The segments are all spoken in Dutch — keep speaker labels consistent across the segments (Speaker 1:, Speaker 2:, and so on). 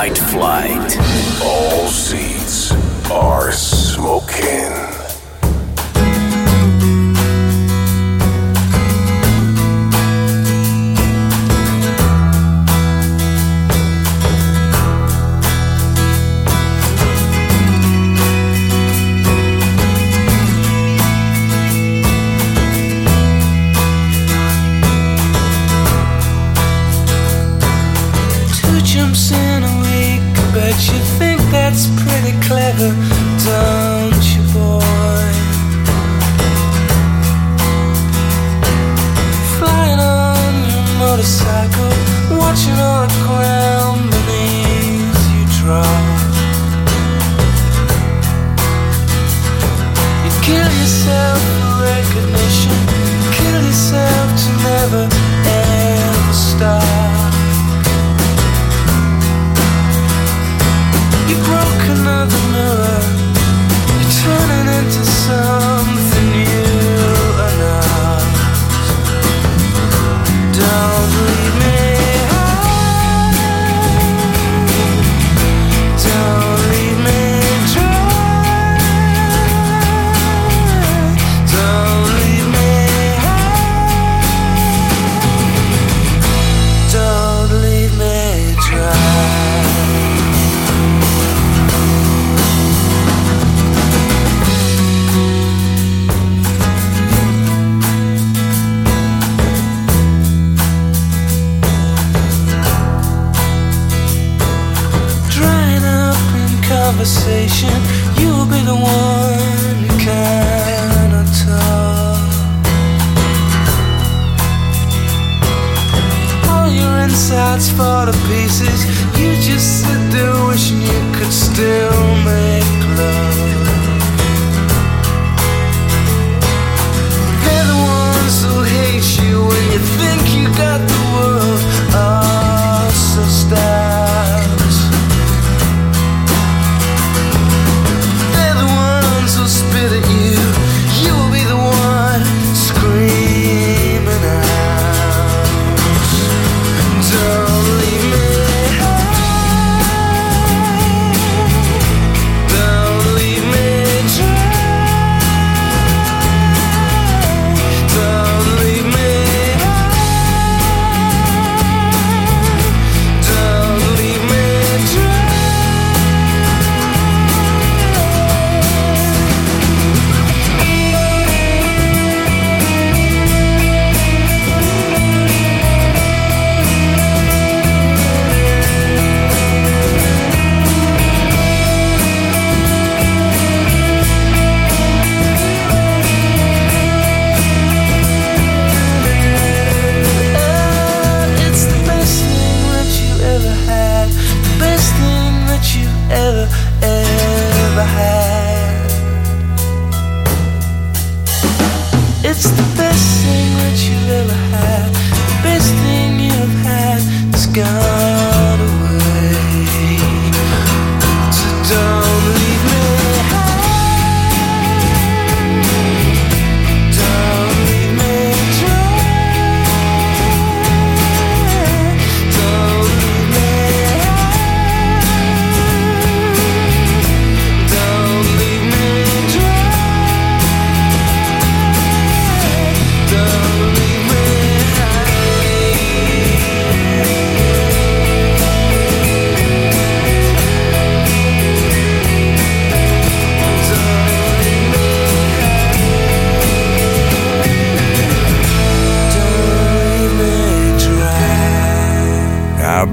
Speaker 1: Night Flight.
Speaker 2: All seats are smoking.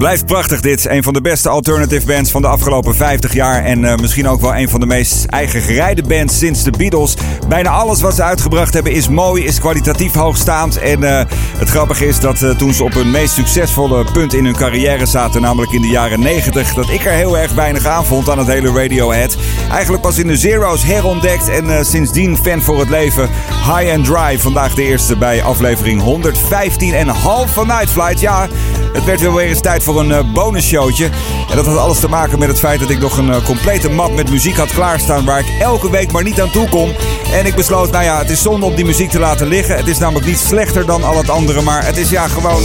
Speaker 3: Blijft prachtig dit. Een van de beste alternative bands van de afgelopen 50 jaar. En eh, misschien ook wel een van de meest eigen gereide bands sinds de Beatles. Bijna alles wat ze uitgebracht hebben is mooi, is kwalitatief hoogstaand. En eh, het grappige is dat eh, toen ze op hun meest succesvolle punt in hun carrière zaten, namelijk in de jaren 90, dat ik er heel erg weinig aan vond aan het hele Radiohead. Eigenlijk pas in de Zero's herontdekt en sindsdien fan voor het leven. High and Dry, vandaag de eerste bij aflevering 115 en half van Night Flight. Ja, het werd weer eens tijd
Speaker 4: tijd voor een uh, bonusshowtje. En dat had alles te maken met het feit dat ik nog een complete map met muziek had klaarstaan... waar ik elke week maar niet aan toe kom. En ik besloot, nou ja, het is zonde om die muziek te laten liggen. Het is namelijk niet slechter dan al het andere, maar het is ja gewoon...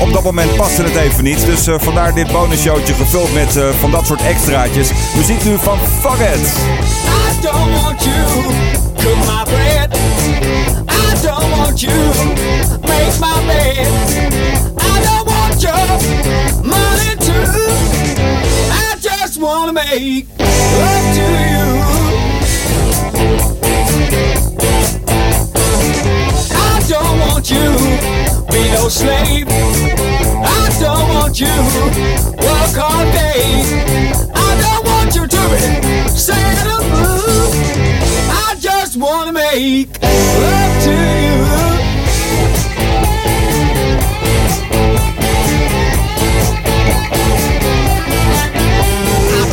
Speaker 4: op dat moment paste het even niet. Dus vandaar dit bonusshowtje gevuld met van dat soort extraatjes. Muziek nu van Fuck It. I don't want you, my. I don't want you, make my bed. Your money too. I just wanna make love to you. I don't want you, be no slave. I don't want you, work all day. I don't want you to be sad or blue. I just wanna make love to you.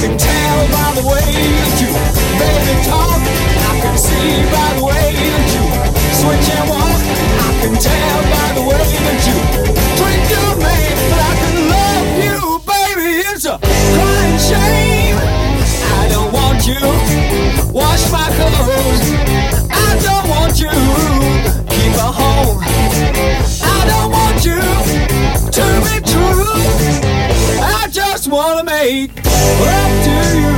Speaker 4: Can tell by the way that you baby talk. I can see by the way that you switch and walk. I can tell by the way that you drink your man, but I can love you, baby. It's a crying shame. I don't want you wash my clothes. I don't want you keep a home. I don't want you to be true. Just wanna make love to you.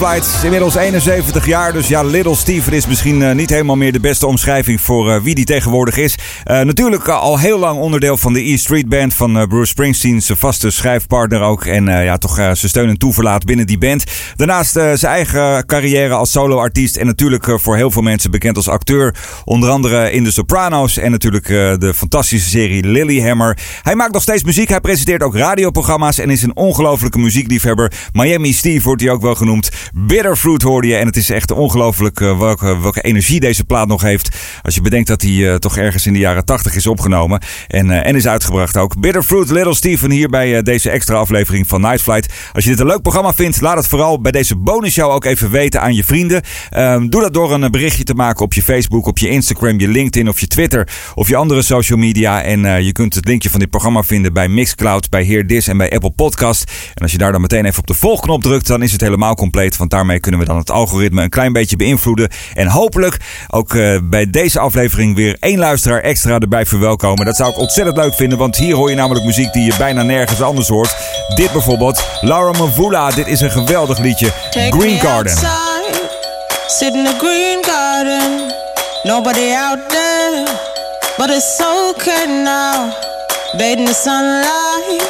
Speaker 3: Inmiddels 71 jaar, dus ja, Little Steven is misschien eh, niet helemaal meer de beste omschrijving voor eh, wie die tegenwoordig is. Eh, natuurlijk al heel lang onderdeel van de E Street Band van Bruce Springsteen, zijn vaste schrijfpartner ook. En ja, toch zijn steun en toeverlaat binnen die band. Daarnaast zijn eigen carrière als soloartiest en natuurlijk voor heel veel mensen bekend als acteur. Onder andere in The Sopranos en natuurlijk de fantastische serie Lilyhammer. Hij maakt nog steeds muziek, hij presenteert ook radioprogramma's en is een ongelofelijke muziekliefhebber. Miami Steve wordt hij ook wel genoemd. Bitterfruit hoorde je en het is echt ongelooflijk eh, welke, welke energie deze plaat nog heeft. Als je bedenkt dat hij eh, toch ergens in de jaren 80 is opgenomen en, eh, en is uitgebracht ook. Bitterfruit, Little Steven hier bij deze extra aflevering van Night Flight. Als je dit een leuk programma vindt, laat het vooral bij deze bonusshow ook even weten aan je vrienden. Ehm, doe dat door een berichtje te maken op je Facebook, op je Instagram, je LinkedIn of je Twitter of je andere social media. En je kunt het linkje van dit programma vinden bij Mixcloud, bij Heer Dis en bij Apple Podcast. En als je daar dan meteen even op de volgknop drukt, dan is het helemaal compleet. Want daarmee kunnen we dan het algoritme een klein beetje beïnvloeden. En hopelijk ook eh, bij deze aflevering weer één luisteraar extra erbij verwelkomen. Dat zou ik ontzettend leuk vinden, want hier hoor je namelijk muziek die je bijna nergens anders hoort. Dit bijvoorbeeld, Laura Mvula. Dit is een geweldig liedje. Green Garden.
Speaker 5: outside, sit in the green garden. Nobody out there, but it's okay now. Bathe in the sunlight,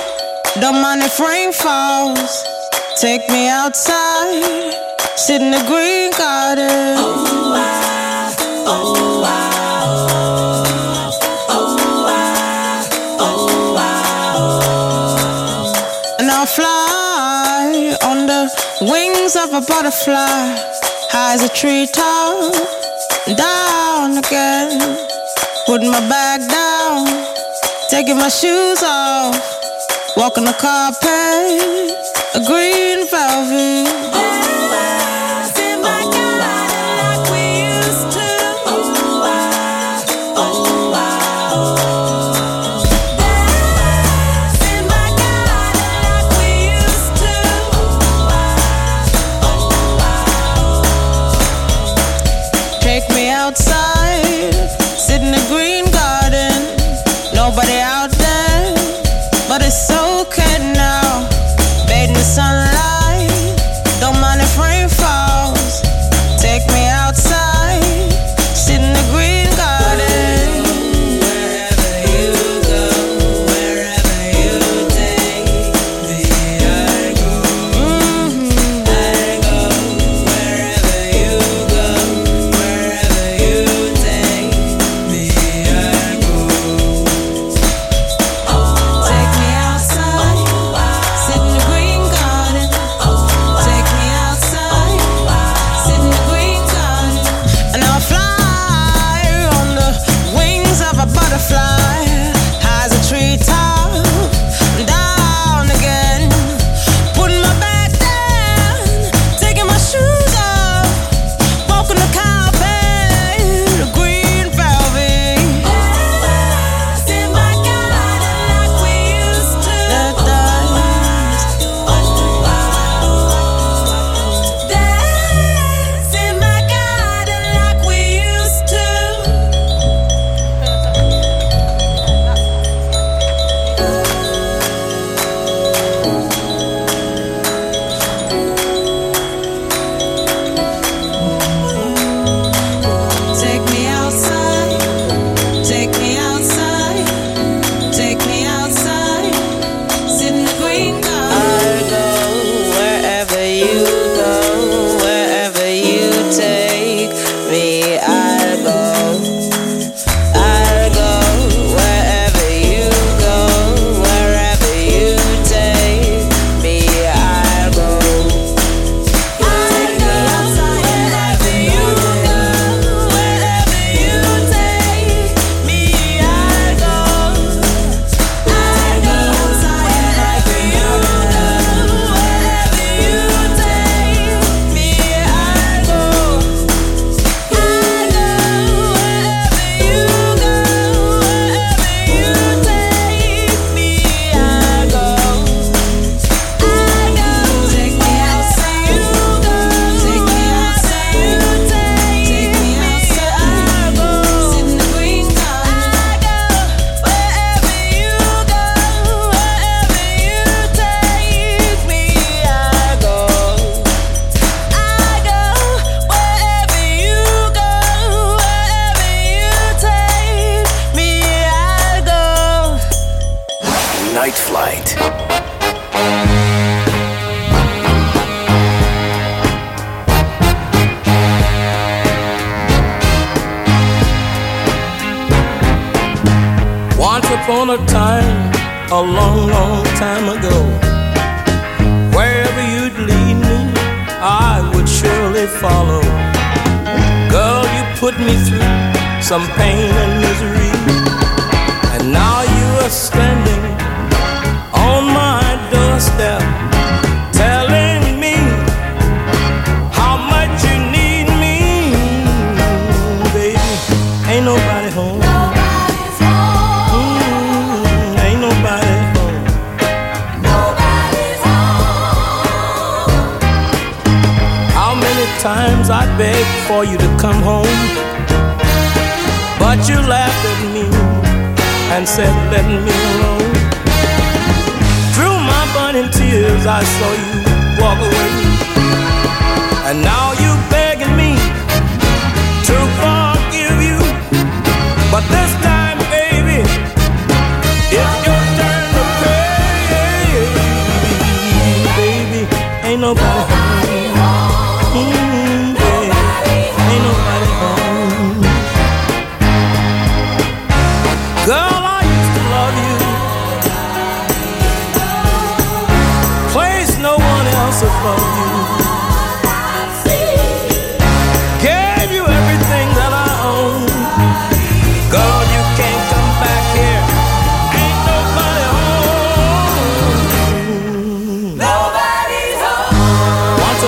Speaker 5: don't mind if rain falls. Take me outside, sit in the green garden. Oh, I, oh, I'll fly on the wings of a butterfly, high as a treetop, down again. Put my bag down, taking my shoes off, walking the carpet, a vu.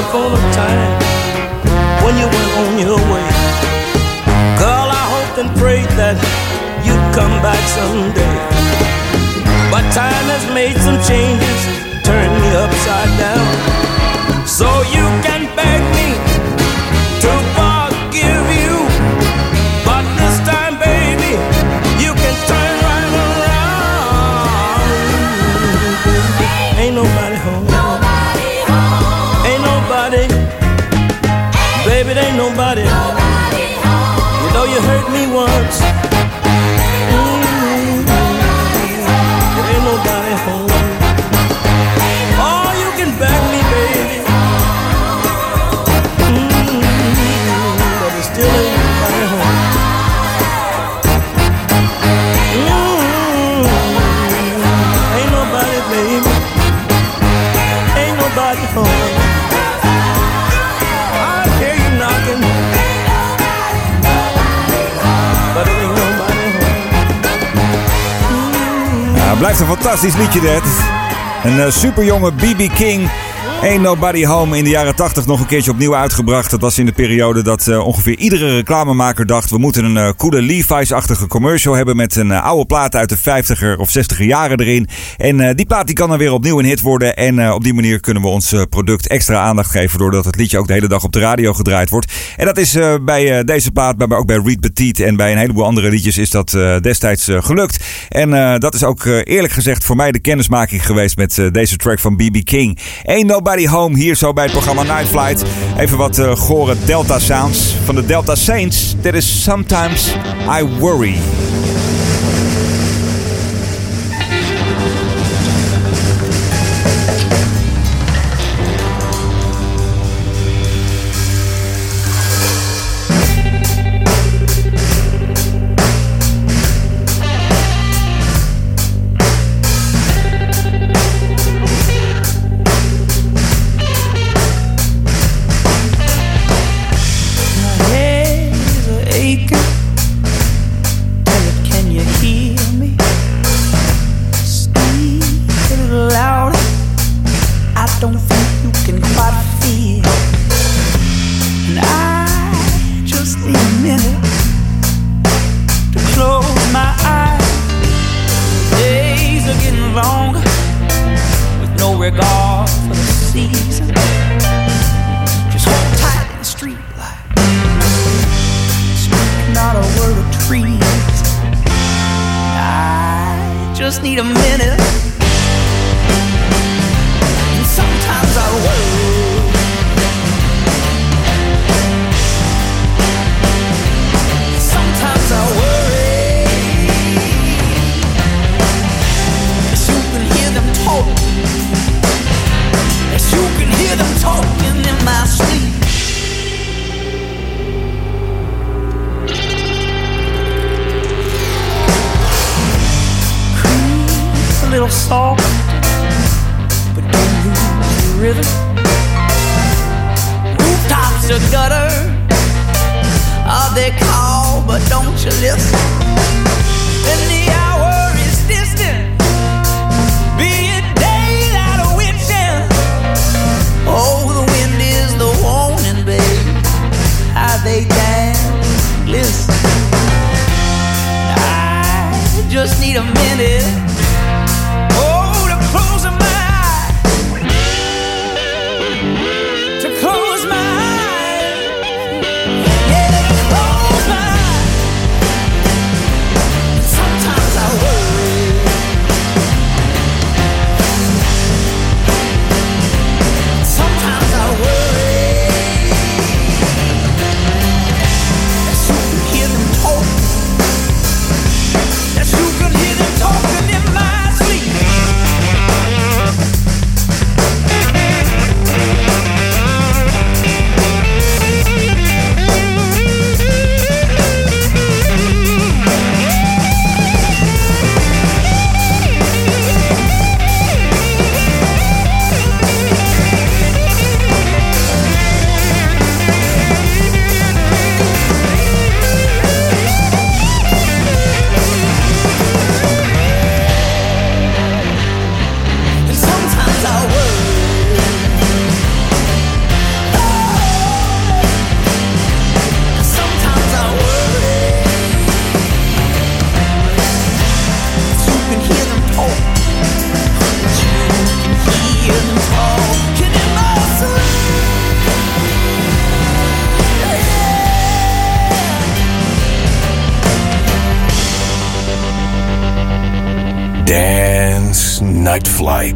Speaker 6: Upon a time, when you went on your way, girl, I hoped and prayed that you'd come back someday. But time has made some changes, turned me upside down. So you
Speaker 3: blijft een fantastisch liedje dit. Een eh, superjonge BB King. Ain't Nobody Home in de jaren 80 nog een keertje opnieuw uitgebracht. Dat was in de periode dat eh, ongeveer iedere reclamemaker dacht... we moeten een eh, coole Levi's-achtige commercial hebben... met een eh, oude plaat uit de 50er of 60er jaren erin. En die plaat die kan dan weer opnieuw een hit worden. En op die manier kunnen we ons product extra aandacht geven... doordat het liedje ook de hele dag op de radio gedraaid wordt. En dat is bij deze plaat, maar ook bij Reed Petit... en bij een heleboel andere liedjes is dat destijds gelukt. En dat is ook eerlijk gezegd voor mij de kennismaking geweest... met deze track van BB King. Ain't Nobody Home, hier zo bij het programma Night Flight. Even wat eh, gore Delta sounds van de Delta Saints. That is Sometimes I Worry.
Speaker 7: Night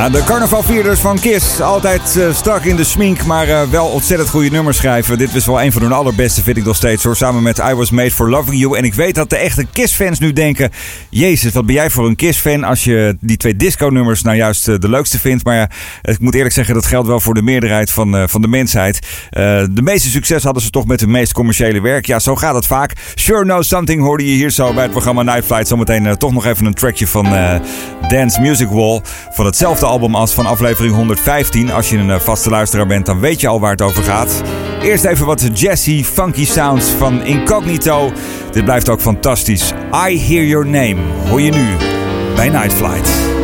Speaker 8: De carnavalvierders van Kiss. Altijd uh, strak in de smink, maar uh, wel ontzettend goede nummers schrijven. Dit was wel een van hun allerbeste, vind ik nog steeds hoor. Samen met I Was Made For Loving You. En ik weet dat de echte Kiss-fans nu denken... Jezus, wat ben jij voor een Kiss-fan als je die twee disco-nummers nou juist uh, de leukste vindt. Maar ik moet eerlijk zeggen, dat geldt wel voor de meerderheid van, van de mensheid. de meeste succes hadden ze toch met hun meest commerciële werk. Ja, zo gaat het vaak. Sure Know Something hoorde je hier zo bij het programma Night Flight. Zometeen toch nog even een trackje van Dance Music Wall. Van hetzelfde album als van aflevering 115. Als je een eh, vaste luisteraar bent, dan weet je al waar het over gaat. Eerst even wat jazzy, funky sounds van Incognito. Dit blijft ook fantastisch. I Hear Your Name hoor je nu bij
Speaker 2: Night Flight.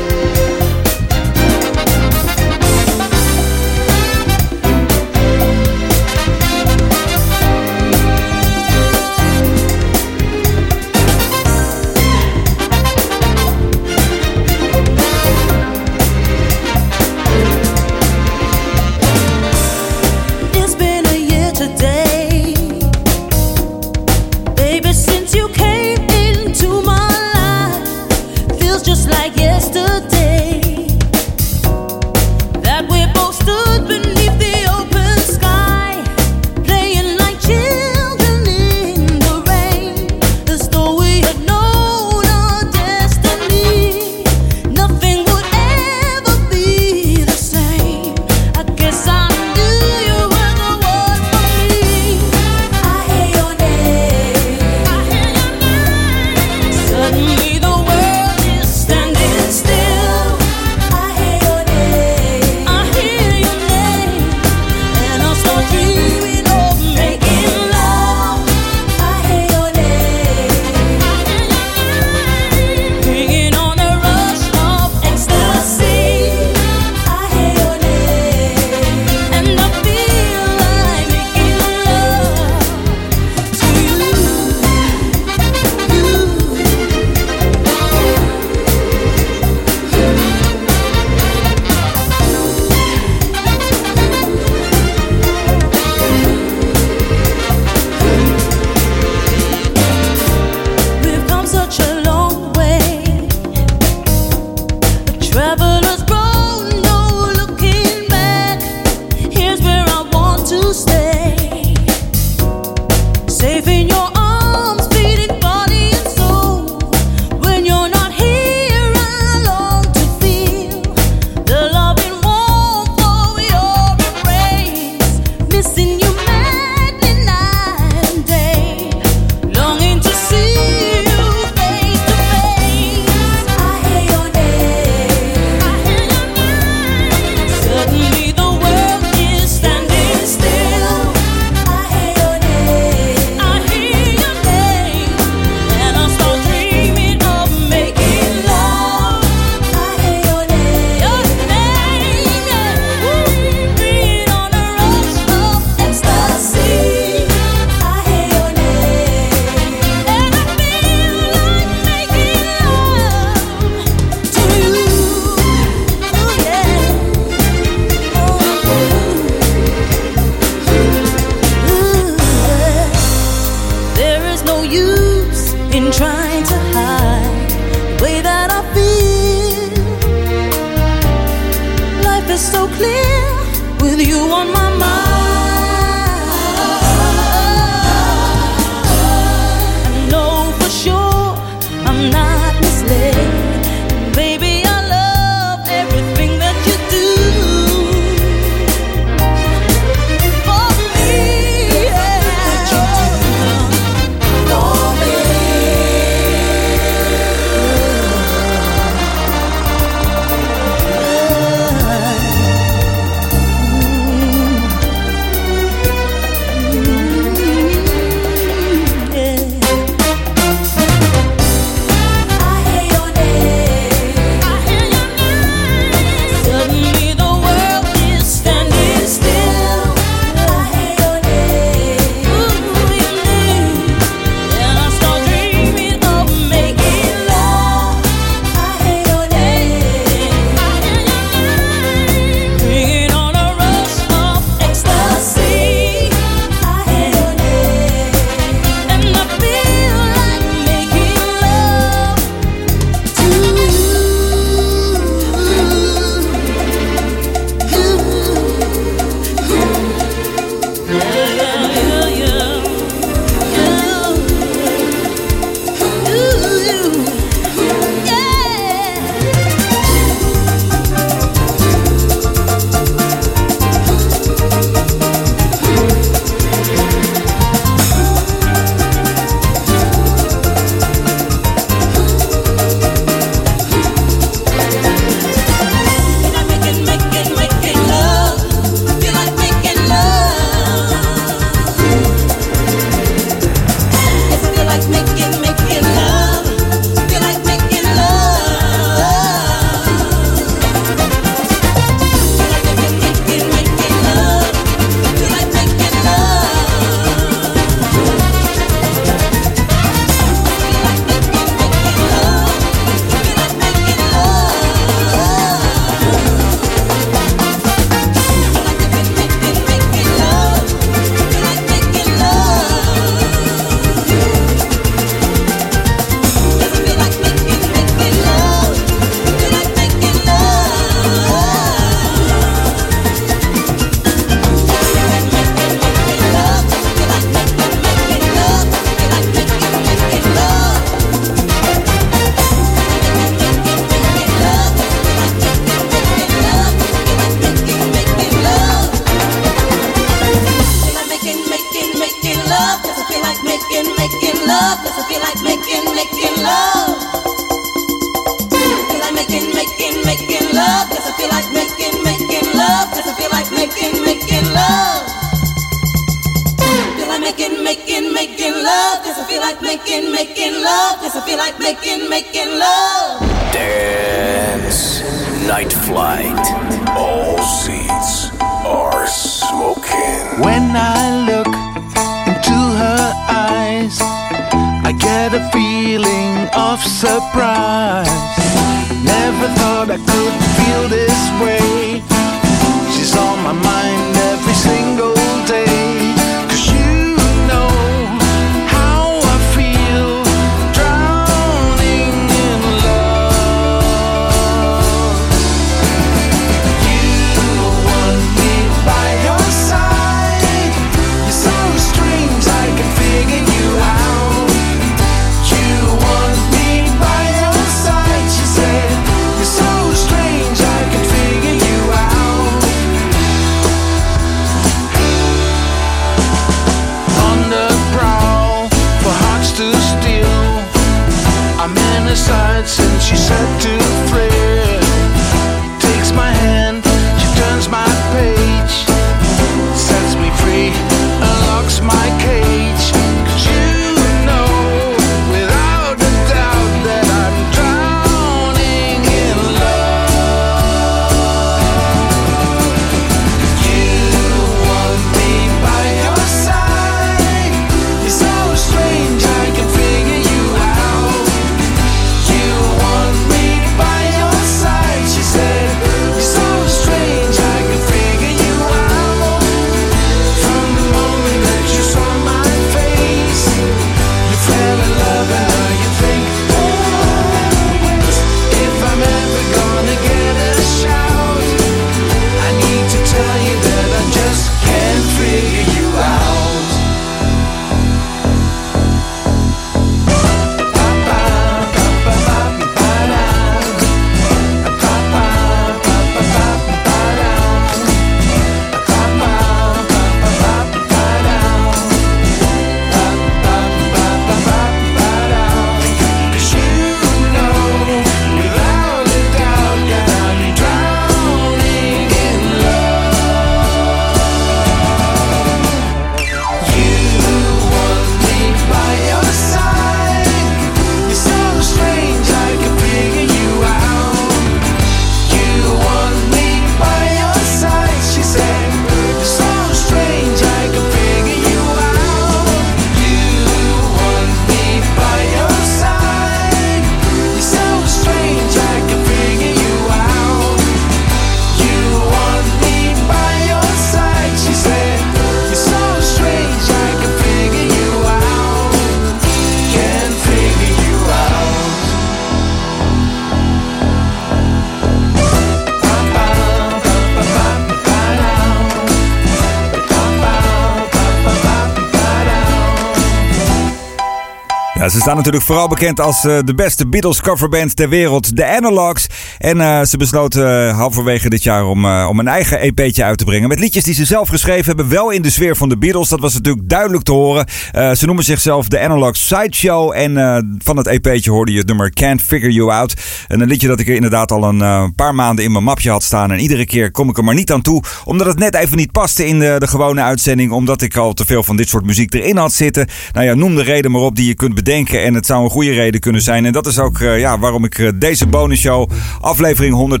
Speaker 3: Ze staan natuurlijk vooral bekend als eh, de beste Beatles coverband ter wereld, de Analogs. En eh, ze besloten eh, halverwege dit jaar om, om een eigen EP'tje uit te brengen. Met liedjes die ze zelf geschreven hebben, wel in de sfeer van de Beatles. Dat was natuurlijk duidelijk te horen. Ze noemen zichzelf de Analogs Sideshow. En van het EP'tje hoorde je het nummer Can't Figure You Out. En een liedje dat ik er inderdaad al een paar maanden in mijn mapje had staan. En iedere keer kom ik er maar niet aan toe. Omdat het net even niet paste in de, de gewone uitzending. Omdat ik al te veel van dit soort muziek erin had zitten. Nou ja, noem de reden maar op die je kunt bedenken. En het zou een goede reden kunnen zijn. En dat is ook eh, ja, waarom ik eh, deze bonusshow, aflevering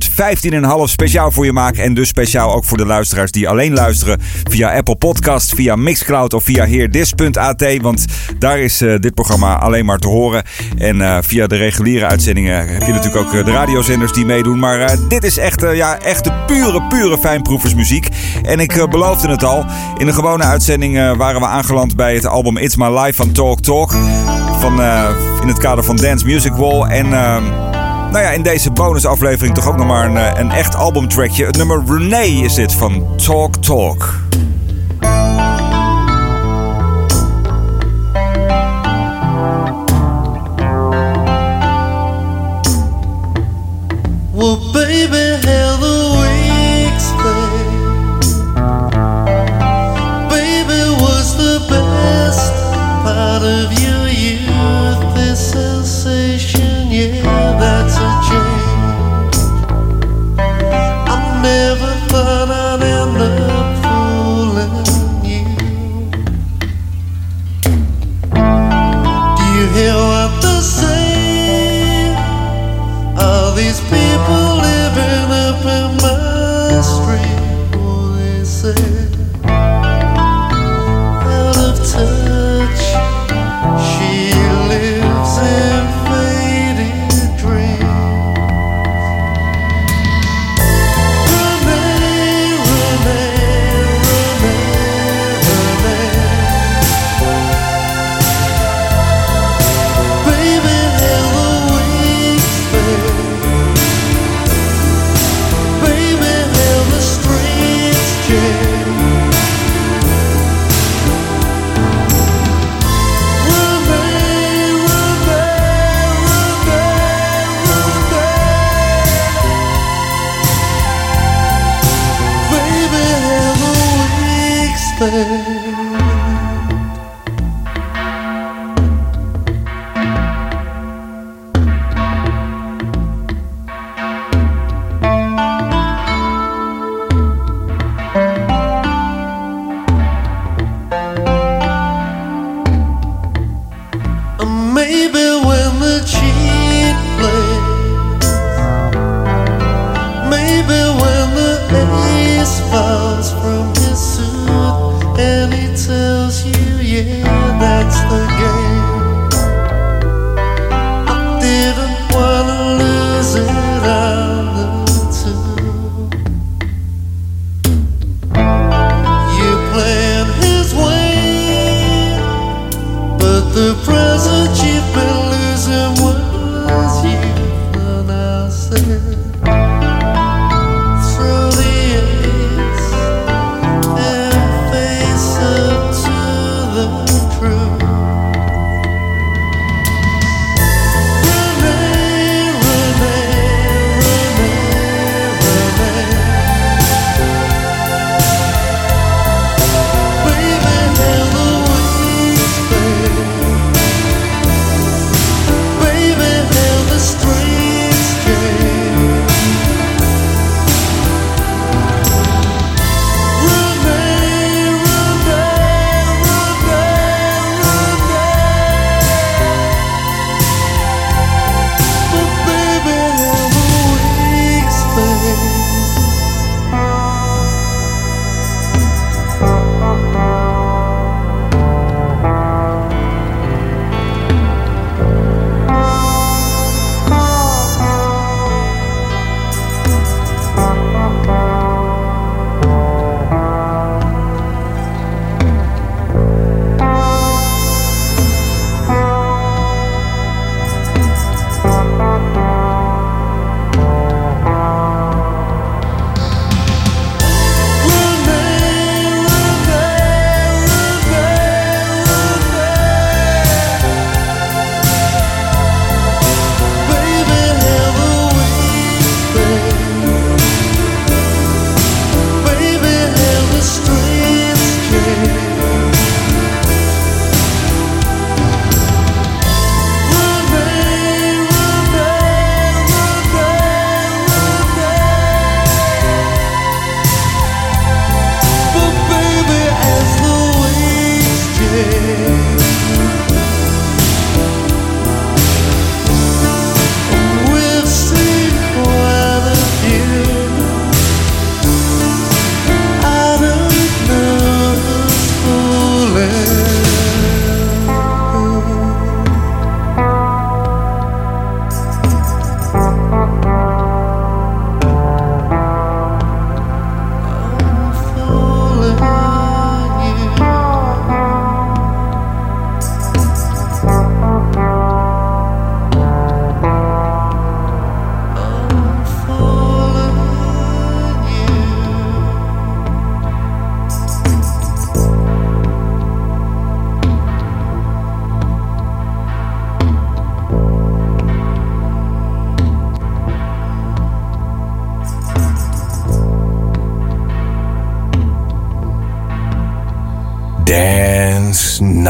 Speaker 3: 115,5, speciaal voor je maak. En dus speciaal ook voor de luisteraars die alleen luisteren via Apple Podcast, via Mixcloud of via heerdis.at. Want daar is eh, dit programma alleen maar te horen. En via de reguliere uitzendingen heb je natuurlijk ook de radiozenders die meedoen. Maar dit is echt, ja, echt de pure, pure fijnproeversmuziek. En ik beloofde het al. In de gewone uitzending waren we aangeland bij het album It's My Life van Talk Talk. Van, eh, in het kader van Dance Music Wall. En ehm, nou ja, in deze bonusaflevering toch ook nog maar een, eh, een echt albumtrackje. Het nummer Renee is dit van Talk Talk.
Speaker 9: Baby,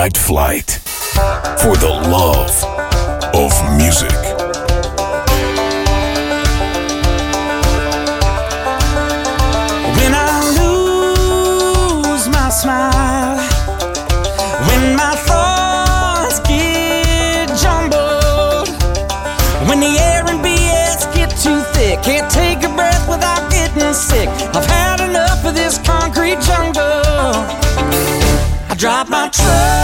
Speaker 2: Night Flight for the love of music.
Speaker 4: When I lose my smile, when my thoughts get jumbled, when the air and BS get too thick, can't take a breath without getting sick. I've had enough of this concrete jungle. I drop my truck.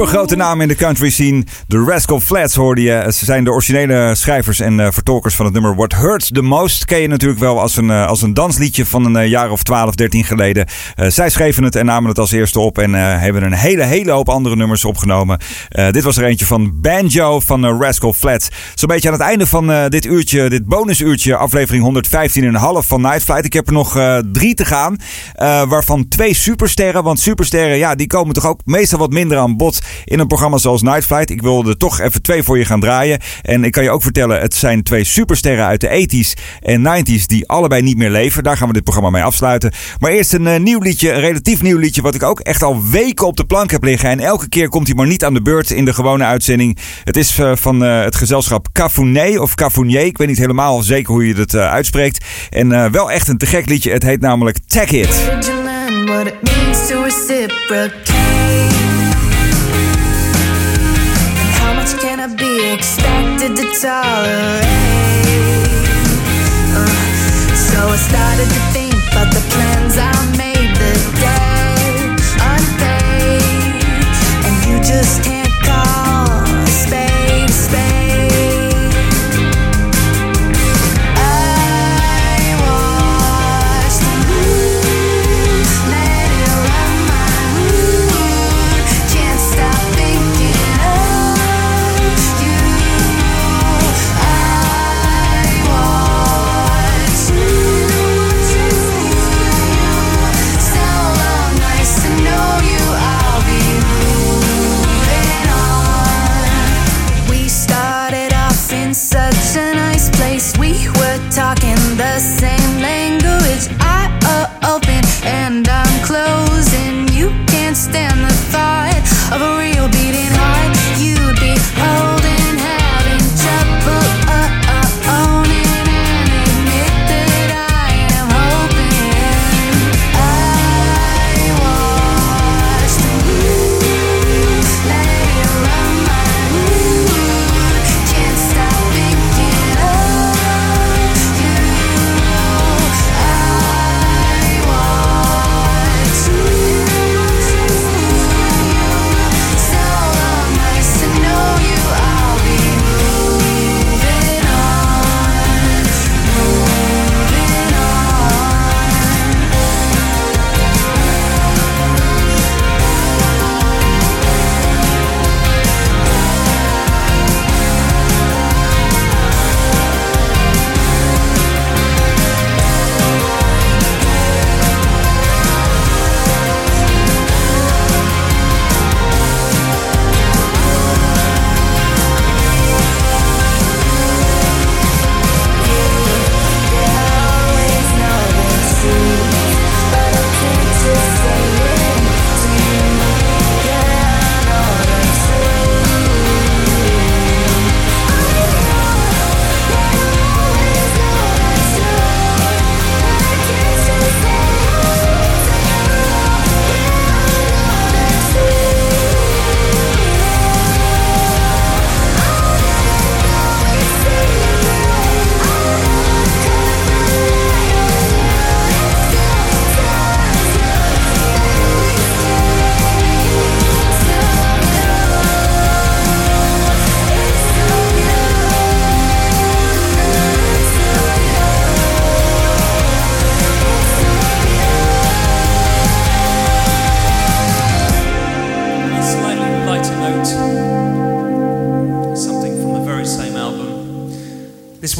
Speaker 3: super grote naam in de country scene. De Rascal Flats hoorde je. Ze zijn de originele schrijvers en eh, vertolkers van het nummer What Hurts the Most. Ken je natuurlijk wel als een, eh, als een dansliedje van een eh, jaar of 12, 13 geleden. zij schreven het en namen het als eerste op. En hebben een hele, hele hoop andere nummers opgenomen. dit was er eentje van Banjo van Rascal Flats. Zo'n beetje aan het einde van dit uurtje, dit bonusuurtje, aflevering 115,5 van Night Flight. Ik heb er nog drie te gaan. waarvan twee supersterren. Want supersterren, ja, die komen toch ook meestal wat minder aan bod in een programma zoals Night Flight. Ik wilde er toch even twee voor je gaan draaien. En ik kan je ook vertellen, het zijn twee supersterren uit de 80s en 90s die allebei niet meer leven. Daar gaan we dit programma mee afsluiten. Maar eerst een eh, nieuw liedje, een relatief nieuw liedje, wat ik ook echt al weken op de plank heb liggen. En elke keer komt hij maar niet aan de beurt in de gewone uitzending. Het is eh, van eh, het gezelschap Cafuné of Cafounier. Ik weet niet helemaal zeker hoe je eh, uitspreekt. En wel echt een te gek liedje. Het heet namelijk Tag It.
Speaker 8: I be expected to tolerate? Uh, so I started to think about the plans I made the day unpaid, and you just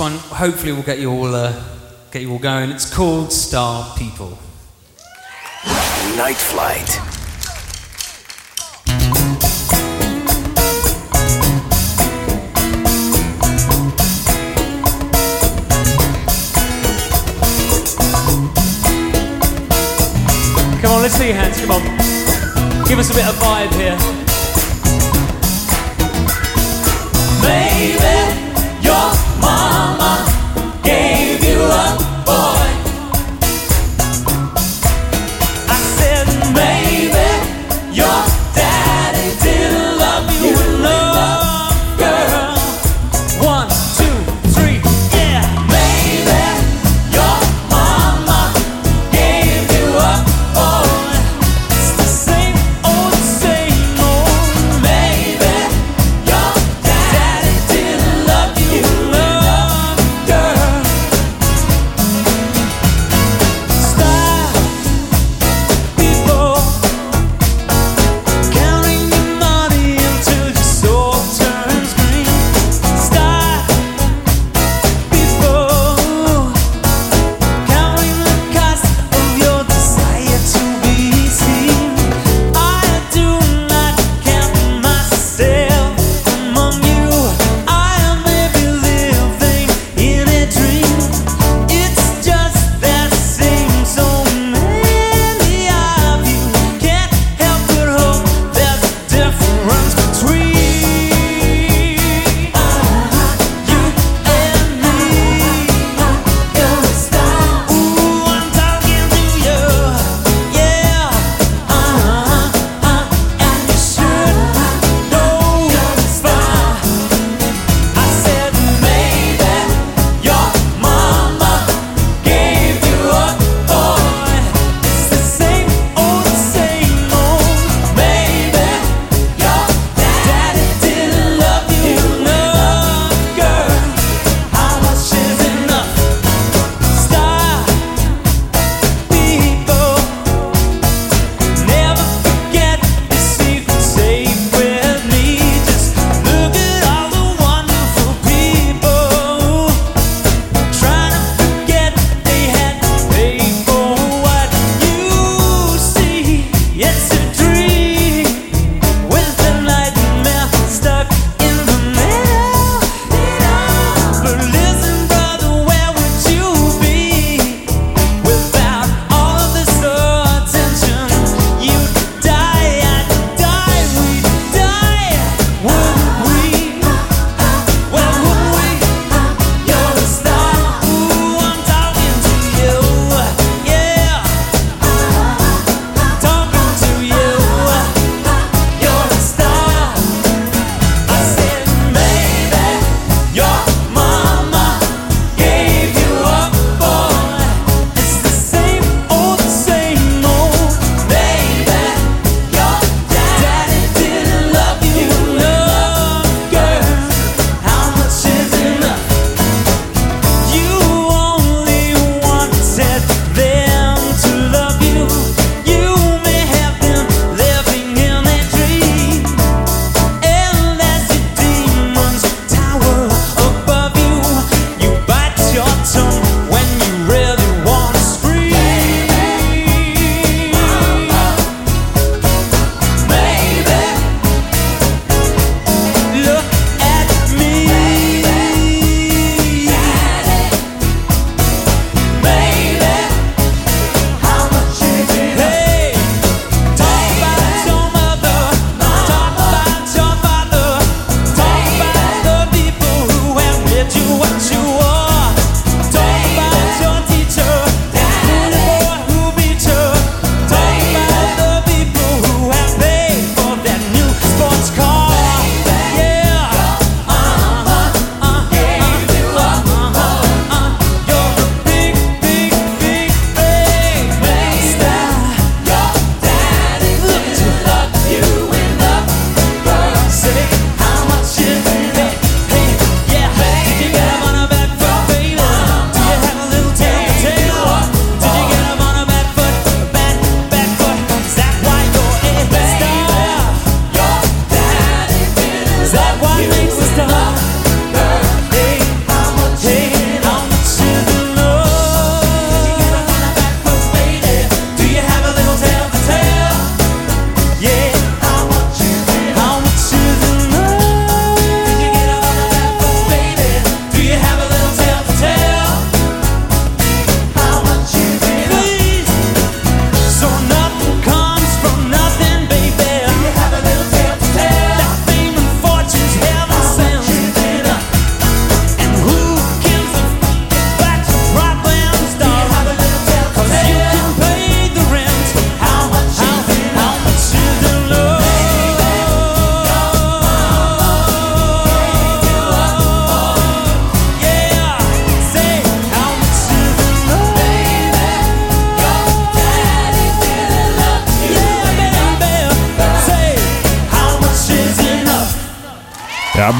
Speaker 10: one hopefully will get you all uh, get you all going. It's called Star People.
Speaker 2: Night Flight.
Speaker 10: Come on, let's see your hands. Come on, give us a bit of vibe here. Baby,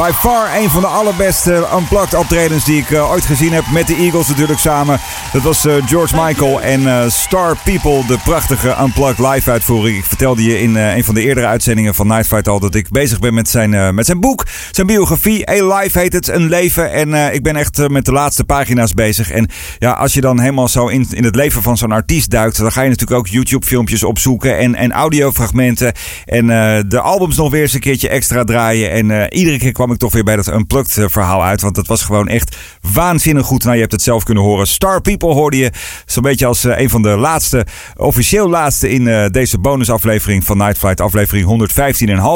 Speaker 3: by far een van de allerbeste unplugged optredens die ik eh, ooit gezien heb. Met de Eagles natuurlijk samen. Dat was eh, George Michael en eh, Star People. De prachtige unplugged live uitvoering. Ik vertelde je in eh, een van de eerdere uitzendingen van Night Fight al... dat ik bezig ben met zijn, met zijn boek. Zijn biografie. A Life heet het. Een leven. En ik ben echt met de laatste pagina's bezig. En ja, als je dan helemaal zo in, in het leven van zo'n artiest duikt... dan ga je natuurlijk ook YouTube filmpjes opzoeken. En, en audiofragmenten. En de albums nog weer eens een keertje extra draaien. En iedere keer kwam ik toch weer bij dat Unplugged verhaal uit. Want dat was gewoon echt waanzinnig goed. Nou, je hebt het zelf kunnen horen. Star People hoorde je. Zo'n beetje als eh, een van de laatste, officieel laatste in eh, deze bonusaflevering van Night Flight. Aflevering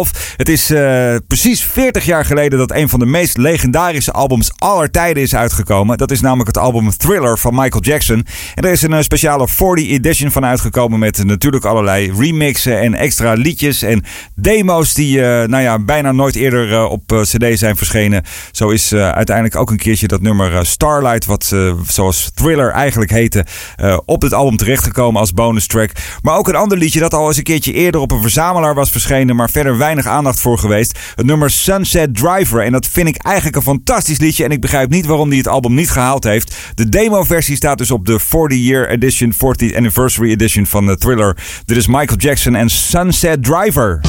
Speaker 3: 115,5. Het is eh, precies 40 jaar geleden dat een van de meest legendarische albums aller tijden is uitgekomen. Dat is namelijk het album Thriller van Michael Jackson. En er is een speciale 40 edition van uitgekomen met natuurlijk allerlei remixen en extra liedjes en demo's die nou ja, bijna nooit eerder op cd zijn verschenen. Zo is uiteindelijk ook een keertje dat nummer Starlight, wat zoals Thriller eigenlijk heette, eh, op dit album terechtgekomen als bonus track. Maar ook een ander liedje dat al eens een keertje eerder op een verzamelaar was verschenen, maar verder weinig aandacht voor geweest. Het nummer Sunset Driver. En dat vind ik eigenlijk een fantastisch liedje en ik begrijp niet waarom die het album niet gehaald heeft. De demo-versie staat dus op de 40-year edition, 40th anniversary edition van eh, Thriller. Dit is Michael Jackson en Sunset Driver.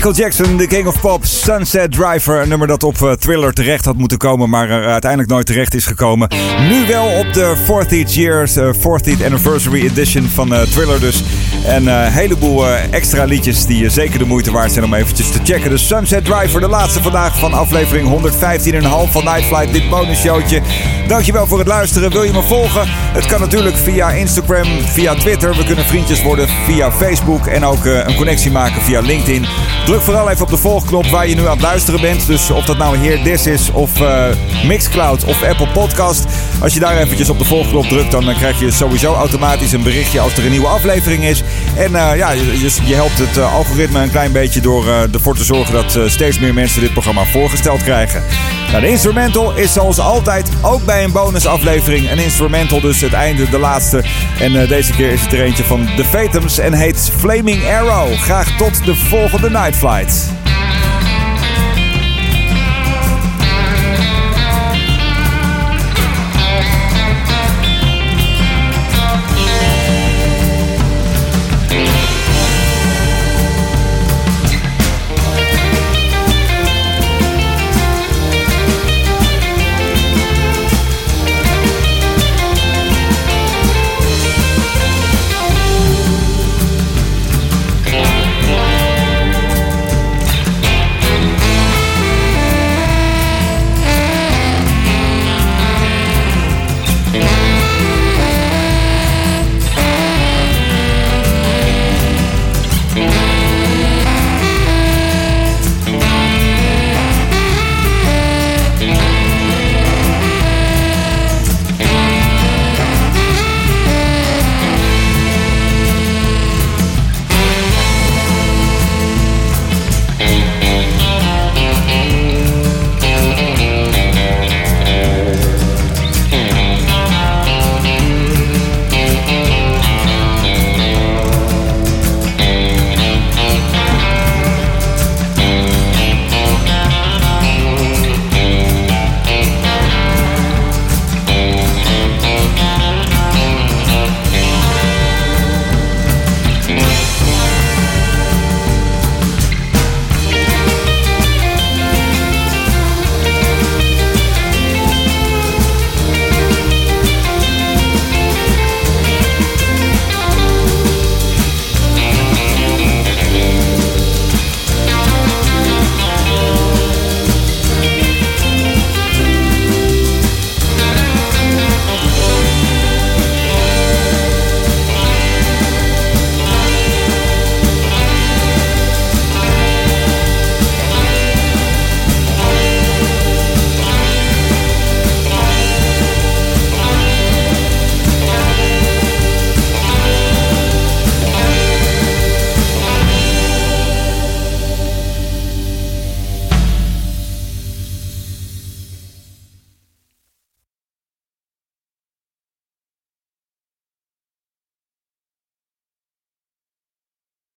Speaker 3: Michael Jackson, the King of Pop, Sunset Driver. Een nummer dat op eh, Thriller terecht had moeten komen, maar er uiteindelijk nooit terecht is gekomen. Nu wel op de 40th Years, eh, 40th Anniversary Edition van eh, Thriller dus. En een heleboel eh, extra liedjes die eh, zeker de moeite waard zijn om eventjes te checken. De Sunset Driver, de laatste vandaag van aflevering 115,5 van Night Flight, dit bonusshowtje. Dankjewel voor het luisteren. Wil je me volgen? Het kan natuurlijk via Instagram, via Twitter. We kunnen vriendjes worden via Facebook en ook eh, een connectie maken via LinkedIn. Druk vooral even op de volgknop waar je nu aan het luisteren bent. Dus of dat nou Heer This is of eh, Mixcloud of Apple Podcast. Als je daar eventjes op de volgknop drukt, dan eh, krijg je sowieso automatisch een berichtje als er een nieuwe aflevering is. En eh, ja, je, je- helpt het eh, algoritme een klein beetje door eh, ervoor te zorgen dat steeds meer mensen dit programma voorgesteld krijgen. Nou, de instrumental is zoals altijd ook bij een bonusaflevering een instrumental, dus het einde, de laatste. En deze keer is het er eentje van The Fatums en heet Flaming Arrow. Graag tot de volgende Night Flight.